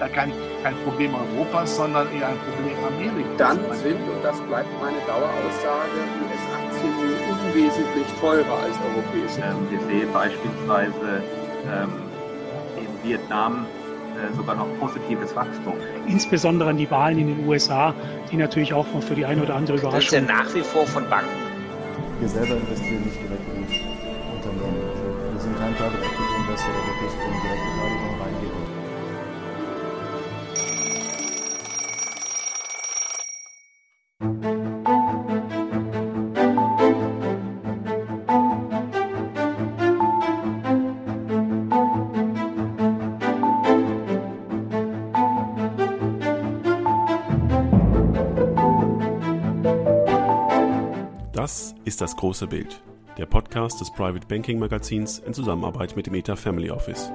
kein, kein Problem Europas, sondern eher ein Problem Amerikas. Dann sind, und das bleibt meine Daueraussage, US-Aktien unwesentlich teurer als europäische. Ähm, wir sehen beispielsweise ähm, in Vietnam äh, sogar noch positives Wachstum. Insbesondere an die Wahlen in den USA, die natürlich auch für die eine oder andere Überraschung. Das ist ja nach wie vor von Banken. Wir selber investieren nicht direkt ist das große Bild, der Podcast des Private Banking Magazins in Zusammenarbeit mit dem ETA Family Office.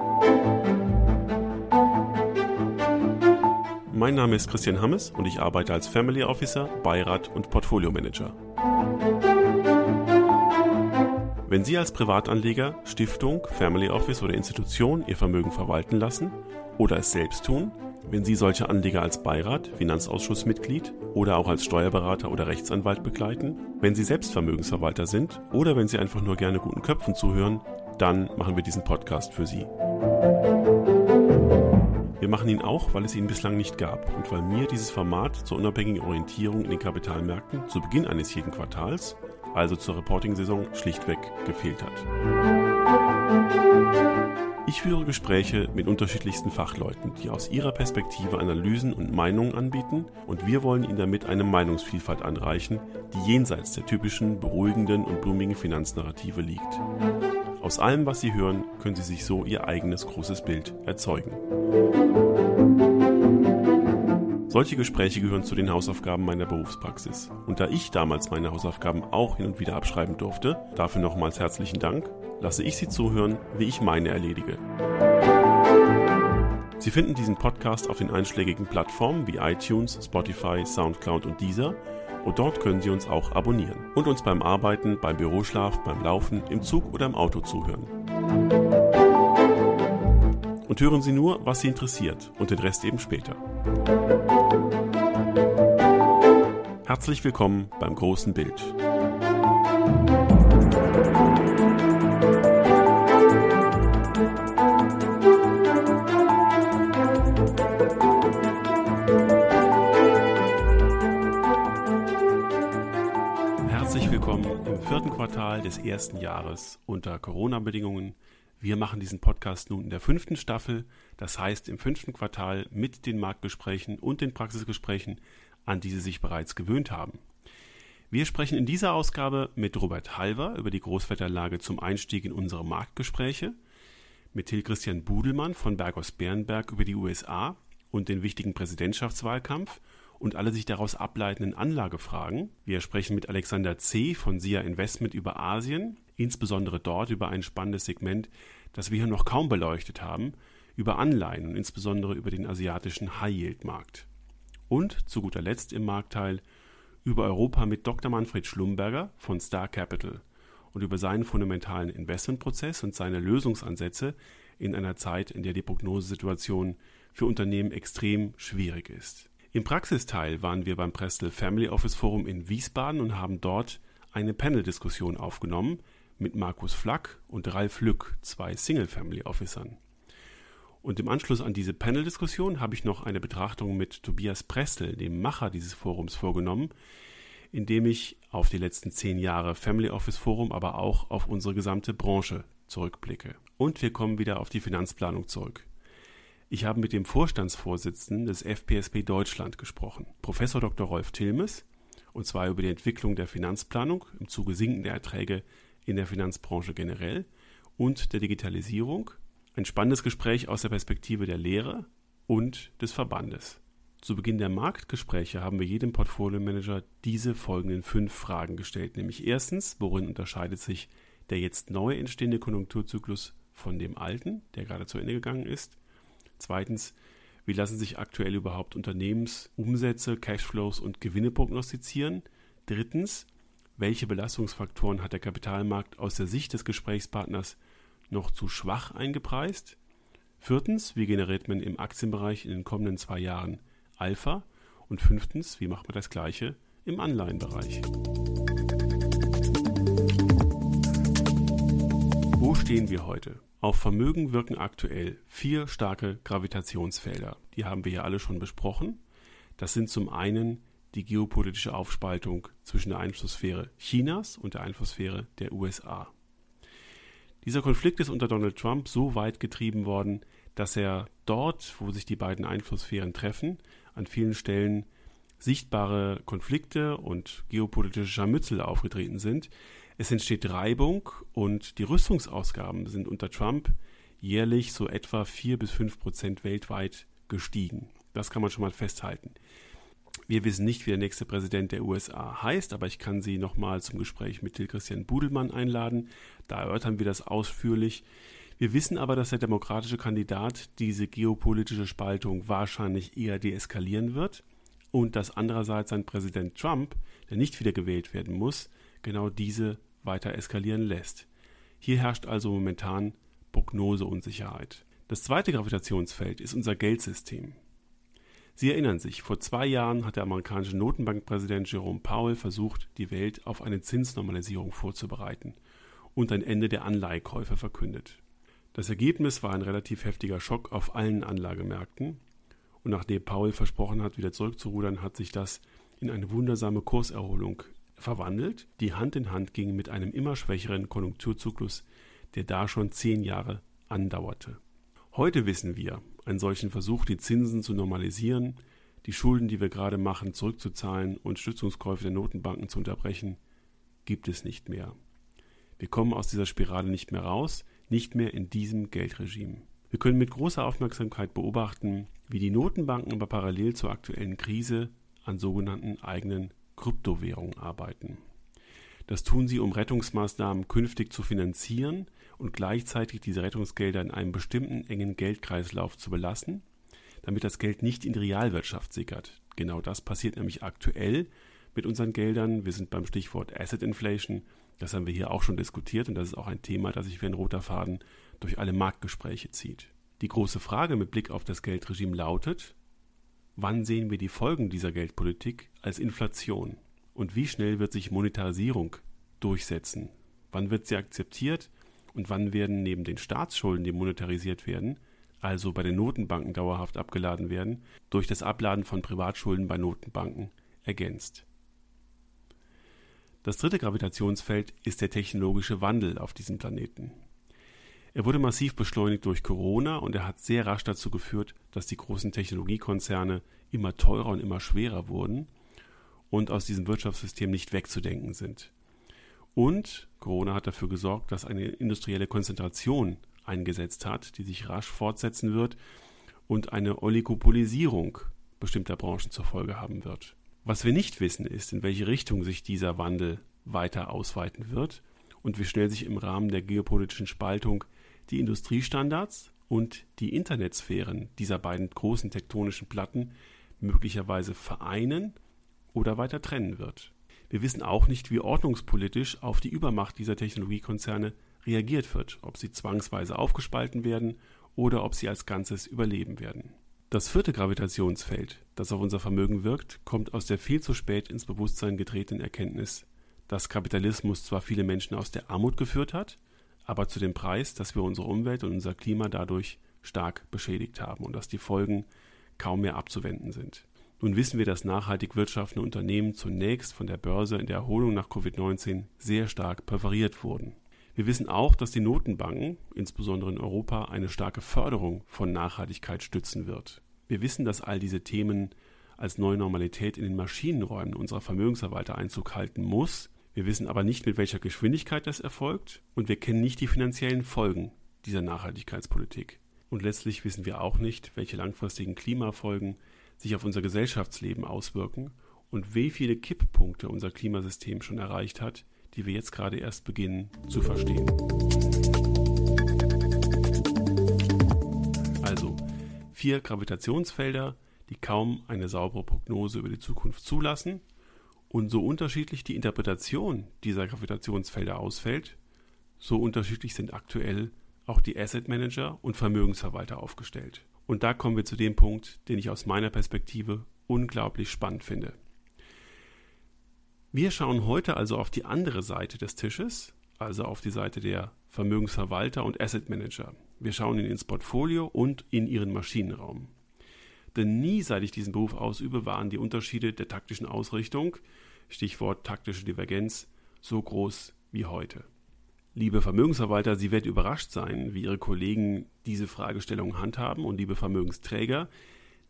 Mein Name ist Christian Hammes und ich arbeite als Family Officer, Beirat und Portfolio Manager. Wenn Sie als Privatanleger, Stiftung, Family Office oder Institution Ihr Vermögen verwalten lassen oder es selbst tun, wenn Sie solche Anleger als Beirat, Finanzausschussmitglied oder auch als Steuerberater oder Rechtsanwalt begleiten, wenn Sie selbst Vermögensverwalter sind oder wenn Sie einfach nur gerne guten Köpfen zuhören, dann machen wir diesen Podcast für Sie. Wir machen ihn auch, weil es ihn bislang nicht gab und weil mir dieses Format zur unabhängigen Orientierung in den Kapitalmärkten zu Beginn eines jeden Quartals, also zur Reporting-Saison, schlichtweg gefehlt hat. Ich führe Gespräche mit unterschiedlichsten Fachleuten, die aus ihrer Perspektive Analysen und Meinungen anbieten und wir wollen ihnen damit eine Meinungsvielfalt anreichen, die jenseits der typischen beruhigenden und blumigen Finanznarrative liegt. Aus allem, was Sie hören, können Sie sich so Ihr eigenes großes Bild erzeugen. Solche Gespräche gehören zu den Hausaufgaben meiner Berufspraxis. Und da ich damals meine Hausaufgaben auch hin und wieder abschreiben durfte, dafür nochmals herzlichen Dank, lasse ich Sie zuhören, wie ich meine erledige. Sie finden diesen Podcast auf den einschlägigen Plattformen wie iTunes, Spotify, SoundCloud und Deezer und dort können Sie uns auch abonnieren und uns beim Arbeiten, beim Büroschlaf, beim Laufen, im Zug oder im Auto zuhören. Und hören Sie nur, was Sie interessiert und den Rest eben später. Herzlich willkommen beim großen Bild. Herzlich willkommen im vierten Quartal des ersten Jahres unter Corona-Bedingungen. Wir machen diesen Podcast nun in der fünften Staffel, das heißt im fünften Quartal mit den Marktgesprächen und den Praxisgesprächen, an die Sie sich bereits gewöhnt haben. Wir sprechen in dieser Ausgabe mit Robert Halver über die Großwetterlage zum Einstieg in unsere Marktgespräche, mit Till Christian Budelmann von Bergos Bärenberg über die USA und den wichtigen Präsidentschaftswahlkampf und alle sich daraus ableitenden Anlagefragen. Wir sprechen mit Alexander C. von SIA Investment über Asien, insbesondere dort über ein spannendes Segment, das wir hier noch kaum beleuchtet haben, über Anleihen und insbesondere über den asiatischen High-Yield-Markt. Und zu guter Letzt im Marktteil über Europa mit Dr. Manfred Schlumberger von Star Capital und über seinen fundamentalen Investmentprozess und seine Lösungsansätze in einer Zeit, in der die Prognosesituation für Unternehmen extrem schwierig ist. Im Praxisteil waren wir beim Prestel Family Office Forum in Wiesbaden und haben dort eine Panel-Diskussion aufgenommen mit Markus Flack und Ralf Lück, zwei Single-Family-Officern. Und im Anschluss an diese Panel-Diskussion habe ich noch eine Betrachtung mit Tobias Prestel, dem Macher dieses Forums, vorgenommen, indem ich auf die letzten zehn Jahre Family Office Forum, aber auch auf unsere gesamte Branche zurückblicke. Und wir kommen wieder auf die Finanzplanung zurück. Ich habe mit dem Vorstandsvorsitzenden des FPSP Deutschland gesprochen, Professor Dr. Rolf Tilmes, und zwar über die Entwicklung der Finanzplanung im Zuge sinkender Erträge in der Finanzbranche generell und der Digitalisierung. Ein spannendes Gespräch aus der Perspektive der Lehre und des Verbandes. Zu Beginn der Marktgespräche haben wir jedem Portfolio-Manager diese folgenden fünf Fragen gestellt. Nämlich erstens, worin unterscheidet sich der jetzt neu entstehende Konjunkturzyklus von dem alten, der gerade zu Ende gegangen ist? Zweitens, wie lassen sich aktuell überhaupt Unternehmensumsätze, Cashflows und Gewinne prognostizieren? Drittens, welche Belastungsfaktoren hat der Kapitalmarkt aus der Sicht des Gesprächspartners noch zu schwach eingepreist? Viertens, wie generiert man im Aktienbereich in den kommenden zwei Jahren Alpha? Und fünftens, wie macht man das Gleiche im Anleihenbereich? Wo stehen wir heute? Auf Vermögen wirken aktuell vier starke Gravitationsfelder. Die haben wir ja alle schon besprochen. Das sind zum einen die geopolitische Aufspaltung zwischen der Einflusssphäre Chinas und der Einflusssphäre der USA. Dieser Konflikt ist unter Donald Trump so weit getrieben worden, dass er dort, wo sich die beiden Einflusssphären treffen, an vielen Stellen sichtbare Konflikte und geopolitische Scharmützel aufgetreten sind. Es entsteht Reibung und die Rüstungsausgaben sind unter Trump jährlich so etwa 4 bis 5 Prozent weltweit gestiegen. Das kann man schon mal festhalten. Wir wissen nicht, wie der nächste Präsident der USA heißt, aber ich kann Sie nochmal zum Gespräch mit Christian Budelmann einladen. Da erörtern wir das ausführlich. Wir wissen aber, dass der demokratische Kandidat diese geopolitische Spaltung wahrscheinlich eher deeskalieren wird und dass andererseits sein Präsident Trump, der nicht wieder gewählt werden muss, genau diese weiter eskalieren lässt. Hier herrscht also momentan Prognoseunsicherheit. Das zweite Gravitationsfeld ist unser Geldsystem. Sie erinnern sich, vor zwei Jahren hat der amerikanische Notenbankpräsident Jerome Powell versucht, die Welt auf eine Zinsnormalisierung vorzubereiten und ein Ende der Anleihekäufe verkündet. Das Ergebnis war ein relativ heftiger Schock auf allen Anlagemärkten und nachdem Powell versprochen hat, wieder zurückzurudern, hat sich das in eine wundersame Kurserholung verwandelt, die Hand in Hand ging mit einem immer schwächeren Konjunkturzyklus, der da schon zehn Jahre andauerte. Heute wissen wir, einen solchen Versuch, die Zinsen zu normalisieren, die Schulden, die wir gerade machen, zurückzuzahlen und Stützungskäufe der Notenbanken zu unterbrechen, gibt es nicht mehr. Wir kommen aus dieser Spirale nicht mehr raus, nicht mehr in diesem Geldregime. Wir können mit großer Aufmerksamkeit beobachten, wie die Notenbanken aber parallel zur aktuellen Krise an sogenannten eigenen Kryptowährungen arbeiten. Das tun sie, um Rettungsmaßnahmen künftig zu finanzieren und gleichzeitig diese Rettungsgelder in einem bestimmten engen Geldkreislauf zu belassen, damit das Geld nicht in die Realwirtschaft sickert. Genau das passiert nämlich aktuell mit unseren Geldern. Wir sind beim Stichwort Asset Inflation. Das haben wir hier auch schon diskutiert und das ist auch ein Thema, das sich wie ein roter Faden durch alle Marktgespräche zieht. Die große Frage mit Blick auf das Geldregime lautet, wann sehen wir die Folgen dieser Geldpolitik als Inflation? Und wie schnell wird sich Monetarisierung durchsetzen? Wann wird sie akzeptiert und wann werden neben den Staatsschulden, die monetarisiert werden, also bei den Notenbanken dauerhaft abgeladen werden, durch das Abladen von Privatschulden bei Notenbanken ergänzt? Das dritte Gravitationsfeld ist der technologische Wandel auf diesem Planeten. Er wurde massiv beschleunigt durch Corona und er hat sehr rasch dazu geführt, dass die großen Technologiekonzerne immer teurer und immer schwerer wurden und aus diesem Wirtschaftssystem nicht wegzudenken sind. Und Corona hat dafür gesorgt, dass eine industrielle Konzentration eingesetzt hat, die sich rasch fortsetzen wird und eine Oligopolisierung bestimmter Branchen zur Folge haben wird. Was wir nicht wissen, ist, in welche Richtung sich dieser Wandel weiter ausweiten wird und wie schnell sich im Rahmen der geopolitischen Spaltung die Industriestandards und die Internetsphären dieser beiden großen tektonischen Platten möglicherweise vereinen oder weiter trennen wird. Wir wissen auch nicht, wie ordnungspolitisch auf die Übermacht dieser Technologiekonzerne reagiert wird, ob sie zwangsweise aufgespalten werden oder ob sie als Ganzes überleben werden. Das vierte Gravitationsfeld, das auf unser Vermögen wirkt, kommt aus der viel zu spät ins Bewusstsein getretenen Erkenntnis, dass Kapitalismus zwar viele Menschen aus der Armut geführt hat, aber zu dem Preis, dass wir unsere Umwelt und unser Klima dadurch stark beschädigt haben und dass die Folgen kaum mehr abzuwenden sind. Nun wissen wir, dass nachhaltig wirtschaftende Unternehmen zunächst von der Börse in der Erholung nach Covid-19 sehr stark präferiert wurden. Wir wissen auch, dass die Notenbanken, insbesondere in Europa, eine starke Förderung von Nachhaltigkeit stützen wird. Wir wissen, dass all diese Themen als neue Normalität in den Maschinenräumen unserer Vermögensverwalter Einzug halten muss. Wir wissen aber nicht, mit welcher Geschwindigkeit das erfolgt und wir kennen nicht die finanziellen Folgen dieser Nachhaltigkeitspolitik. Und letztlich wissen wir auch nicht, welche langfristigen Klimafolgen sich auf unser Gesellschaftsleben auswirken und wie viele Kipppunkte unser Klimasystem schon erreicht hat, die wir jetzt gerade erst beginnen zu verstehen. Also vier Gravitationsfelder, die kaum eine saubere Prognose über die Zukunft zulassen und so unterschiedlich die Interpretation dieser Gravitationsfelder ausfällt, so unterschiedlich sind aktuell auch die Asset Manager und Vermögensverwalter aufgestellt. Und da kommen wir zu dem Punkt, den ich aus meiner Perspektive unglaublich spannend finde. Wir schauen heute also auf die andere Seite des Tisches, also auf die Seite der Vermögensverwalter und Asset Manager. Wir schauen in ins Portfolio und in ihren Maschinenraum. Denn nie seit ich diesen Beruf ausübe, waren die Unterschiede der taktischen Ausrichtung, Stichwort taktische Divergenz, so groß wie heute. Liebe Vermögensverwalter, Sie werden überrascht sein, wie Ihre Kollegen diese Fragestellung handhaben und liebe Vermögensträger,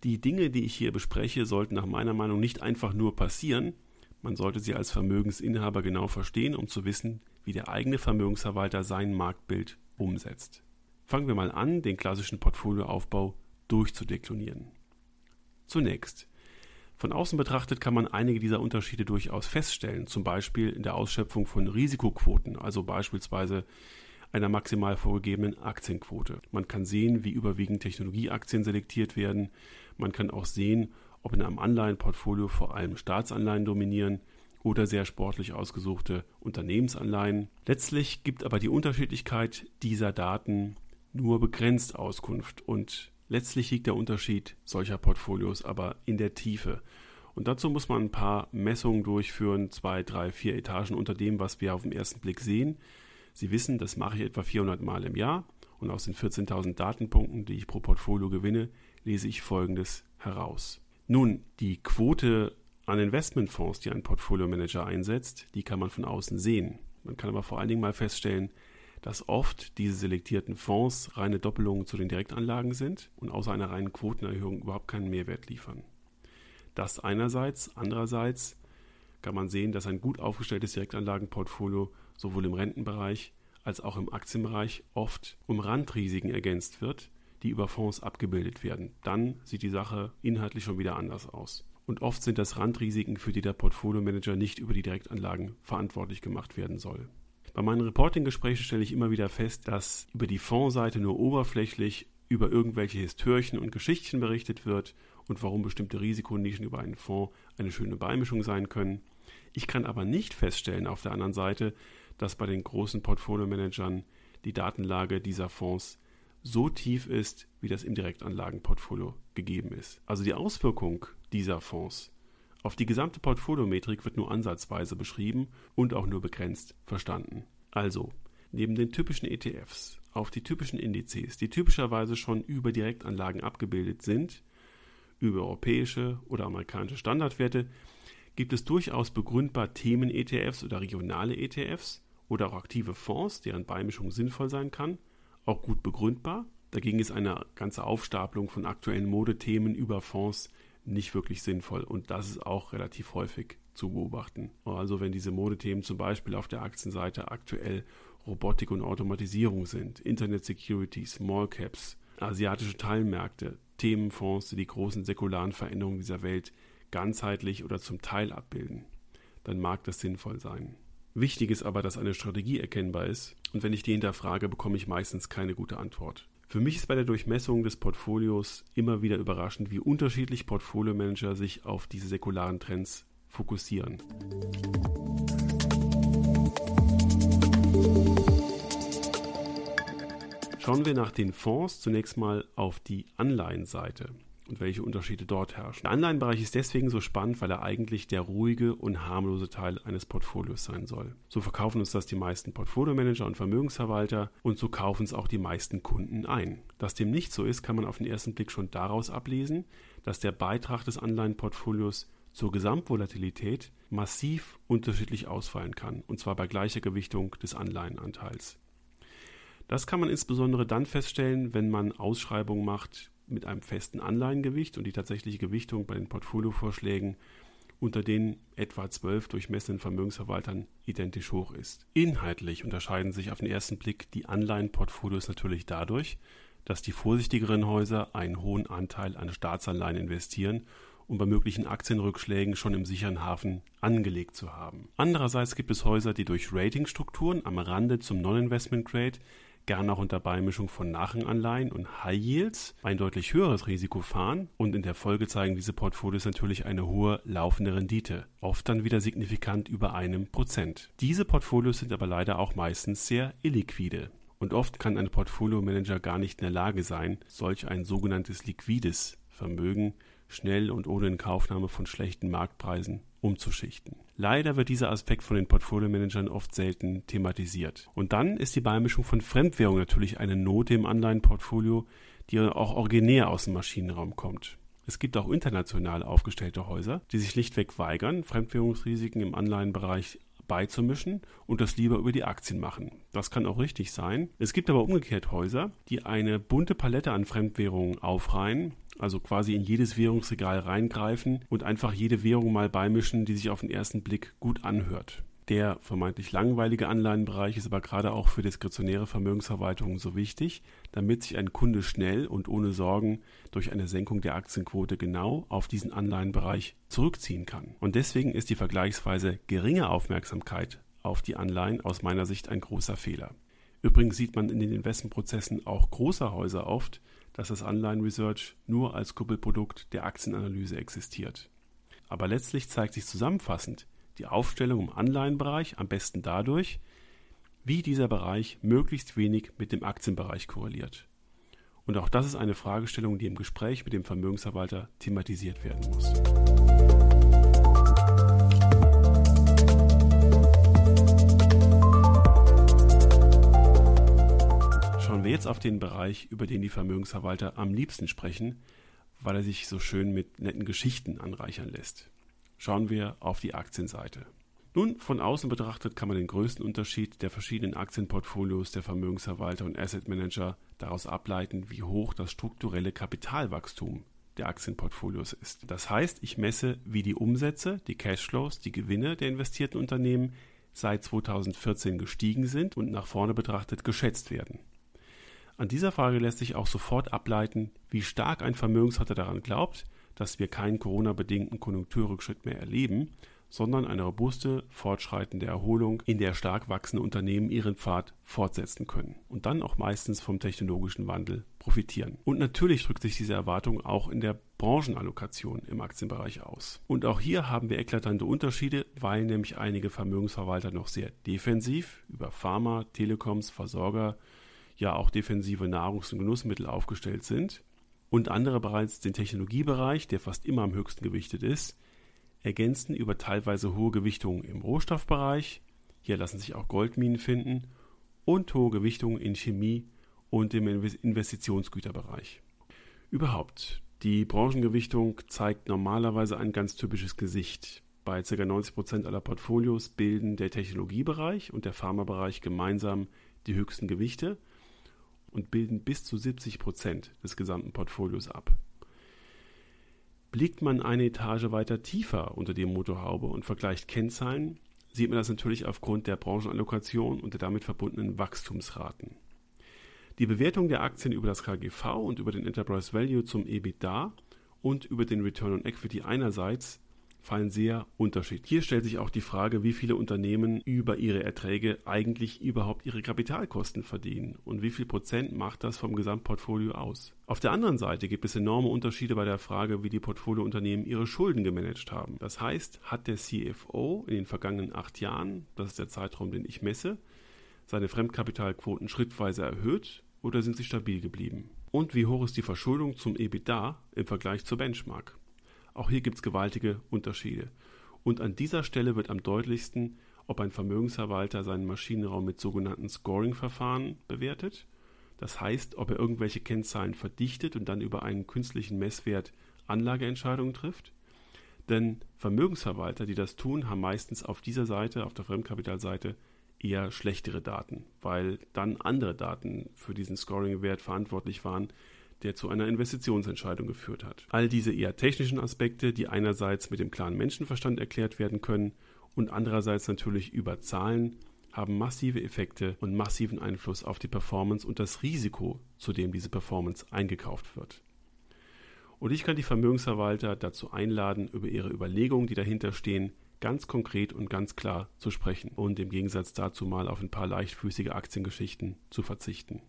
die Dinge, die ich hier bespreche, sollten nach meiner Meinung nicht einfach nur passieren, man sollte sie als Vermögensinhaber genau verstehen, um zu wissen, wie der eigene Vermögensverwalter sein Marktbild umsetzt. Fangen wir mal an, den klassischen Portfolioaufbau durchzudeklinieren. Zunächst. Von außen betrachtet kann man einige dieser Unterschiede durchaus feststellen, zum Beispiel in der Ausschöpfung von Risikoquoten, also beispielsweise einer maximal vorgegebenen Aktienquote. Man kann sehen, wie überwiegend Technologieaktien selektiert werden. Man kann auch sehen, ob in einem Anleihenportfolio vor allem Staatsanleihen dominieren oder sehr sportlich ausgesuchte Unternehmensanleihen. Letztlich gibt aber die Unterschiedlichkeit dieser Daten nur begrenzt Auskunft und letztlich liegt der Unterschied solcher Portfolios aber in der Tiefe. Und dazu muss man ein paar Messungen durchführen, zwei, drei, vier Etagen unter dem, was wir auf den ersten Blick sehen. Sie wissen, das mache ich etwa 400 Mal im Jahr und aus den 14.000 Datenpunkten, die ich pro Portfolio gewinne, lese ich Folgendes heraus. Nun, die Quote an Investmentfonds, die ein Portfolio-Manager einsetzt, die kann man von außen sehen. Man kann aber vor allen Dingen mal feststellen, dass oft diese selektierten Fonds reine Doppelungen zu den Direktanlagen sind und außer einer reinen Quotenerhöhung überhaupt keinen Mehrwert liefern. Das einerseits, andererseits kann man sehen, dass ein gut aufgestelltes Direktanlagenportfolio sowohl im Rentenbereich als auch im Aktienbereich oft um Randrisiken ergänzt wird, die über Fonds abgebildet werden. Dann sieht die Sache inhaltlich schon wieder anders aus. Und oft sind das Randrisiken, für die der Portfolio-Manager nicht über die Direktanlagen verantwortlich gemacht werden soll. Bei meinen Reporting-Gesprächen stelle ich immer wieder fest, dass über die Fondsseite nur oberflächlich über irgendwelche Histörchen und Geschichtchen berichtet wird und warum bestimmte Risikonischen über einen Fonds eine schöne Beimischung sein können. Ich kann aber nicht feststellen auf der anderen Seite, dass bei den großen Portfolio-Managern die Datenlage dieser Fonds so tief ist, wie das im Direktanlagenportfolio gegeben ist. Also die Auswirkung dieser Fonds auf die gesamte Portfoliometrik wird nur ansatzweise beschrieben und auch nur begrenzt verstanden. Also, neben den typischen ETFs auf die typischen Indizes, die typischerweise schon über Direktanlagen abgebildet sind, über europäische oder amerikanische Standardwerte, gibt es durchaus begründbar Themen-ETFs oder regionale ETFs oder auch aktive Fonds, deren Beimischung sinnvoll sein kann – auch gut begründbar. Dagegen ist eine ganze Aufstapelung von aktuellen Modethemen über Fonds nicht wirklich sinnvoll und das ist auch relativ häufig zu beobachten. Also wenn diese Modethemen zum Beispiel auf der Aktienseite aktuell Robotik und Automatisierung sind, Internet Security, Small Caps, asiatische Teilmärkte, Themenfonds, die die großen säkularen Veränderungen dieser Welt ganzheitlich oder zum Teil abbilden, dann mag das sinnvoll sein. Wichtig ist aber, dass eine Strategie erkennbar ist und wenn ich die hinterfrage, bekomme ich meistens keine gute Antwort. Für mich ist bei der Durchmessung des Portfolios immer wieder überraschend, wie unterschiedlich Portfolio-Manager sich auf diese säkularen Trends fokussieren. Schauen wir nach den Fonds zunächst mal auf die Anleihenseite und welche Unterschiede dort herrschen. Der Anleihenbereich ist deswegen so spannend, weil er eigentlich der ruhige und harmlose Teil eines Portfolios sein soll. So verkaufen uns das die meisten Portfolio-Manager und Vermögensverwalter und so kaufen es auch die meisten Kunden ein. Dass dem nicht so ist, kann man auf den ersten Blick schon daraus ablesen, dass der Beitrag des Anleihenportfolios zur Gesamtvolatilität massiv unterschiedlich ausfallen kann, und zwar bei gleicher Gewichtung des Anleihenanteils. Das kann man insbesondere dann feststellen, wenn man Ausschreibungen macht, mit einem festen Anleihengewicht und die tatsächliche Gewichtung bei den Portfoliovorschlägen unter den etwa zwölf durchmessenen Vermögensverwaltern identisch hoch ist. Inhaltlich unterscheiden sich auf den ersten Blick die Anleihenportfolios natürlich dadurch, dass die vorsichtigeren Häuser einen hohen Anteil an Staatsanleihen investieren, um bei möglichen Aktienrückschlägen schon im sicheren Hafen angelegt zu haben. Andererseits gibt es Häuser, die durch Ratingstrukturen am Rande zum Non-Investment Grade gern auch unter Beimischung von Nachranganleihen und High Yields ein deutlich höheres Risiko fahren und in der Folge zeigen diese Portfolios natürlich eine hohe laufende Rendite, oft dann wieder signifikant über einem Prozent. Diese Portfolios sind aber leider auch meistens sehr illiquide. Und oft kann ein Portfolio-Manager gar nicht in der Lage sein, solch ein sogenanntes liquides Vermögen schnell und ohne Inkaufnahme von schlechten Marktpreisen umzuschichten. Leider wird dieser Aspekt von den Portfolio-Managern oft selten thematisiert. Und dann ist die Beimischung von Fremdwährung natürlich eine Note im Anleihenportfolio, die auch originär aus dem Maschinenraum kommt. Es gibt auch international aufgestellte Häuser, die sich schlichtweg weigern, Fremdwährungsrisiken im Anleihenbereich beizumischen und das lieber über die Aktien machen. Das kann auch richtig sein. Es gibt aber umgekehrt Häuser, die eine bunte Palette an Fremdwährungen aufreihen, also quasi in jedes Währungsregal reingreifen und einfach jede Währung mal beimischen, die sich auf den ersten Blick gut anhört. Der vermeintlich langweilige Anleihenbereich ist aber gerade auch für diskretionäre Vermögensverwaltungen so wichtig, damit sich ein Kunde schnell und ohne Sorgen durch eine Senkung der Aktienquote genau auf diesen Anleihenbereich zurückziehen kann. Und deswegen ist die vergleichsweise geringe Aufmerksamkeit auf die Anleihen aus meiner Sicht ein großer Fehler. Übrigens sieht man in den Investmentprozessen auch großer Häuser oft, dass das Anleihen-Research nur als Kuppelprodukt der Aktienanalyse existiert. Aber letztlich zeigt sich zusammenfassend die Aufstellung im Anleihenbereich am besten dadurch, wie dieser Bereich möglichst wenig mit dem Aktienbereich korreliert. Und auch das ist eine Fragestellung, die im Gespräch mit dem Vermögensverwalter thematisiert werden muss. Jetzt auf den Bereich, über den die Vermögensverwalter am liebsten sprechen, weil er sich so schön mit netten Geschichten anreichern lässt. Schauen wir auf die Aktienseite. Nun, von außen betrachtet kann man den größten Unterschied der verschiedenen Aktienportfolios der Vermögensverwalter und Asset Manager daraus ableiten, wie hoch das strukturelle Kapitalwachstum der Aktienportfolios ist. Das heißt, ich messe, wie die Umsätze, die Cashflows, die Gewinne der investierten Unternehmen seit 2014 gestiegen sind und nach vorne betrachtet geschätzt werden. An dieser Frage lässt sich auch sofort ableiten, wie stark ein Vermögenshalter daran glaubt, dass wir keinen Corona-bedingten Konjunkturrückschritt mehr erleben sondern eine robuste, fortschreitende Erholung, in der stark wachsende Unternehmen ihren Pfad fortsetzen können und dann auch meistens vom technologischen Wandel profitieren. Und natürlich drückt sich diese Erwartung auch in der Branchenallokation im Aktienbereich aus. Und auch hier haben wir eklatante Unterschiede, weil nämlich einige Vermögensverwalter noch sehr defensiv über Pharma, Telekoms, Versorger, ja auch defensive Nahrungs- und Genussmittel aufgestellt sind und andere bereits den Technologiebereich, der fast immer am höchsten gewichtet ist, ergänzen über teilweise hohe Gewichtungen im Rohstoffbereich, hier lassen sich auch Goldminen finden, und hohe Gewichtungen in Chemie und im Investitionsgüterbereich. Überhaupt, die Branchengewichtung zeigt normalerweise ein ganz typisches Gesicht. Bei ca. 90% aller Portfolios bilden der Technologiebereich und der Pharmabereich gemeinsam die höchsten Gewichte und bilden bis zu 70% des gesamten Portfolios ab. Blickt man eine Etage weiter tiefer unter die Motorhaube und vergleicht Kennzahlen, sieht man das natürlich aufgrund der Branchenallokation und der damit verbundenen Wachstumsraten. Die Bewertung der Aktien über das KGV und über den Enterprise Value zum EBITDA und über den Return on Equity einerseits fallen sehr unterschiedlich. Hier stellt sich auch die Frage, wie viele Unternehmen über ihre Erträge eigentlich überhaupt ihre Kapitalkosten verdienen und wie viel Prozent macht das vom Gesamtportfolio aus. Auf der anderen Seite gibt es enorme Unterschiede bei der Frage, wie die Portfoliounternehmen ihre Schulden gemanagt haben. Das heißt, hat der CFO in den vergangenen acht Jahren, das ist der Zeitraum, den ich messe, seine Fremdkapitalquoten schrittweise erhöht oder sind sie stabil geblieben? Und wie hoch ist die Verschuldung zum EBITDA im Vergleich zur Benchmark? Auch hier gibt es gewaltige Unterschiede. Und an dieser Stelle wird am deutlichsten, ob ein Vermögensverwalter seinen Maschinenraum mit sogenannten Scoring-Verfahren bewertet. Das heißt, ob er irgendwelche Kennzahlen verdichtet und dann über einen künstlichen Messwert Anlageentscheidungen trifft. Denn Vermögensverwalter, die das tun, haben meistens auf dieser Seite, auf der Fremdkapitalseite, eher schlechtere Daten, weil dann andere Daten für diesen Scoring-Wert verantwortlich waren, der zu einer Investitionsentscheidung geführt hat. All diese eher technischen Aspekte, die einerseits mit dem klaren Menschenverstand erklärt werden können und andererseits natürlich über Zahlen, haben massive Effekte und massiven Einfluss auf die Performance und das Risiko, zu dem diese Performance eingekauft wird. Und ich kann die Vermögensverwalter dazu einladen, über ihre Überlegungen, die dahinter stehen, ganz konkret und ganz klar zu sprechen und im Gegensatz dazu mal auf ein paar leichtfüßige Aktiengeschichten zu verzichten.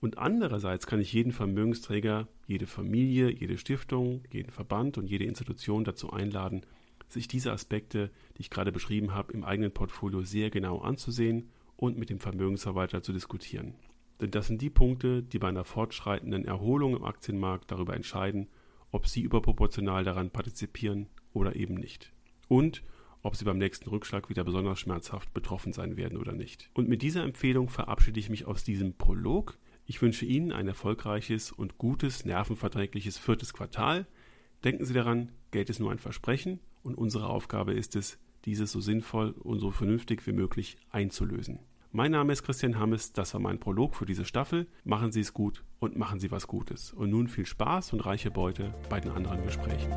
Und andererseits kann ich jeden Vermögensträger, jede Familie, jede Stiftung, jeden Verband und jede Institution dazu einladen, sich diese Aspekte, die ich gerade beschrieben habe, im eigenen Portfolio sehr genau anzusehen und mit dem Vermögensverwalter zu diskutieren. Denn das sind die Punkte, die bei einer fortschreitenden Erholung im Aktienmarkt darüber entscheiden, ob Sie überproportional daran partizipieren oder eben nicht. Und ob Sie beim nächsten Rückschlag wieder besonders schmerzhaft betroffen sein werden oder nicht. Und mit dieser Empfehlung verabschiede ich mich aus diesem Prolog. Ich wünsche Ihnen ein erfolgreiches und gutes, nervenverträgliches viertes Quartal. Denken Sie daran, Geld ist nur ein Versprechen und unsere Aufgabe ist es, dieses so sinnvoll und so vernünftig wie möglich einzulösen. Mein Name ist Christian Hammes, das war mein Prolog für diese Staffel. Machen Sie es gut und machen Sie was Gutes. Und nun viel Spaß und reiche Beute bei den anderen Gesprächen.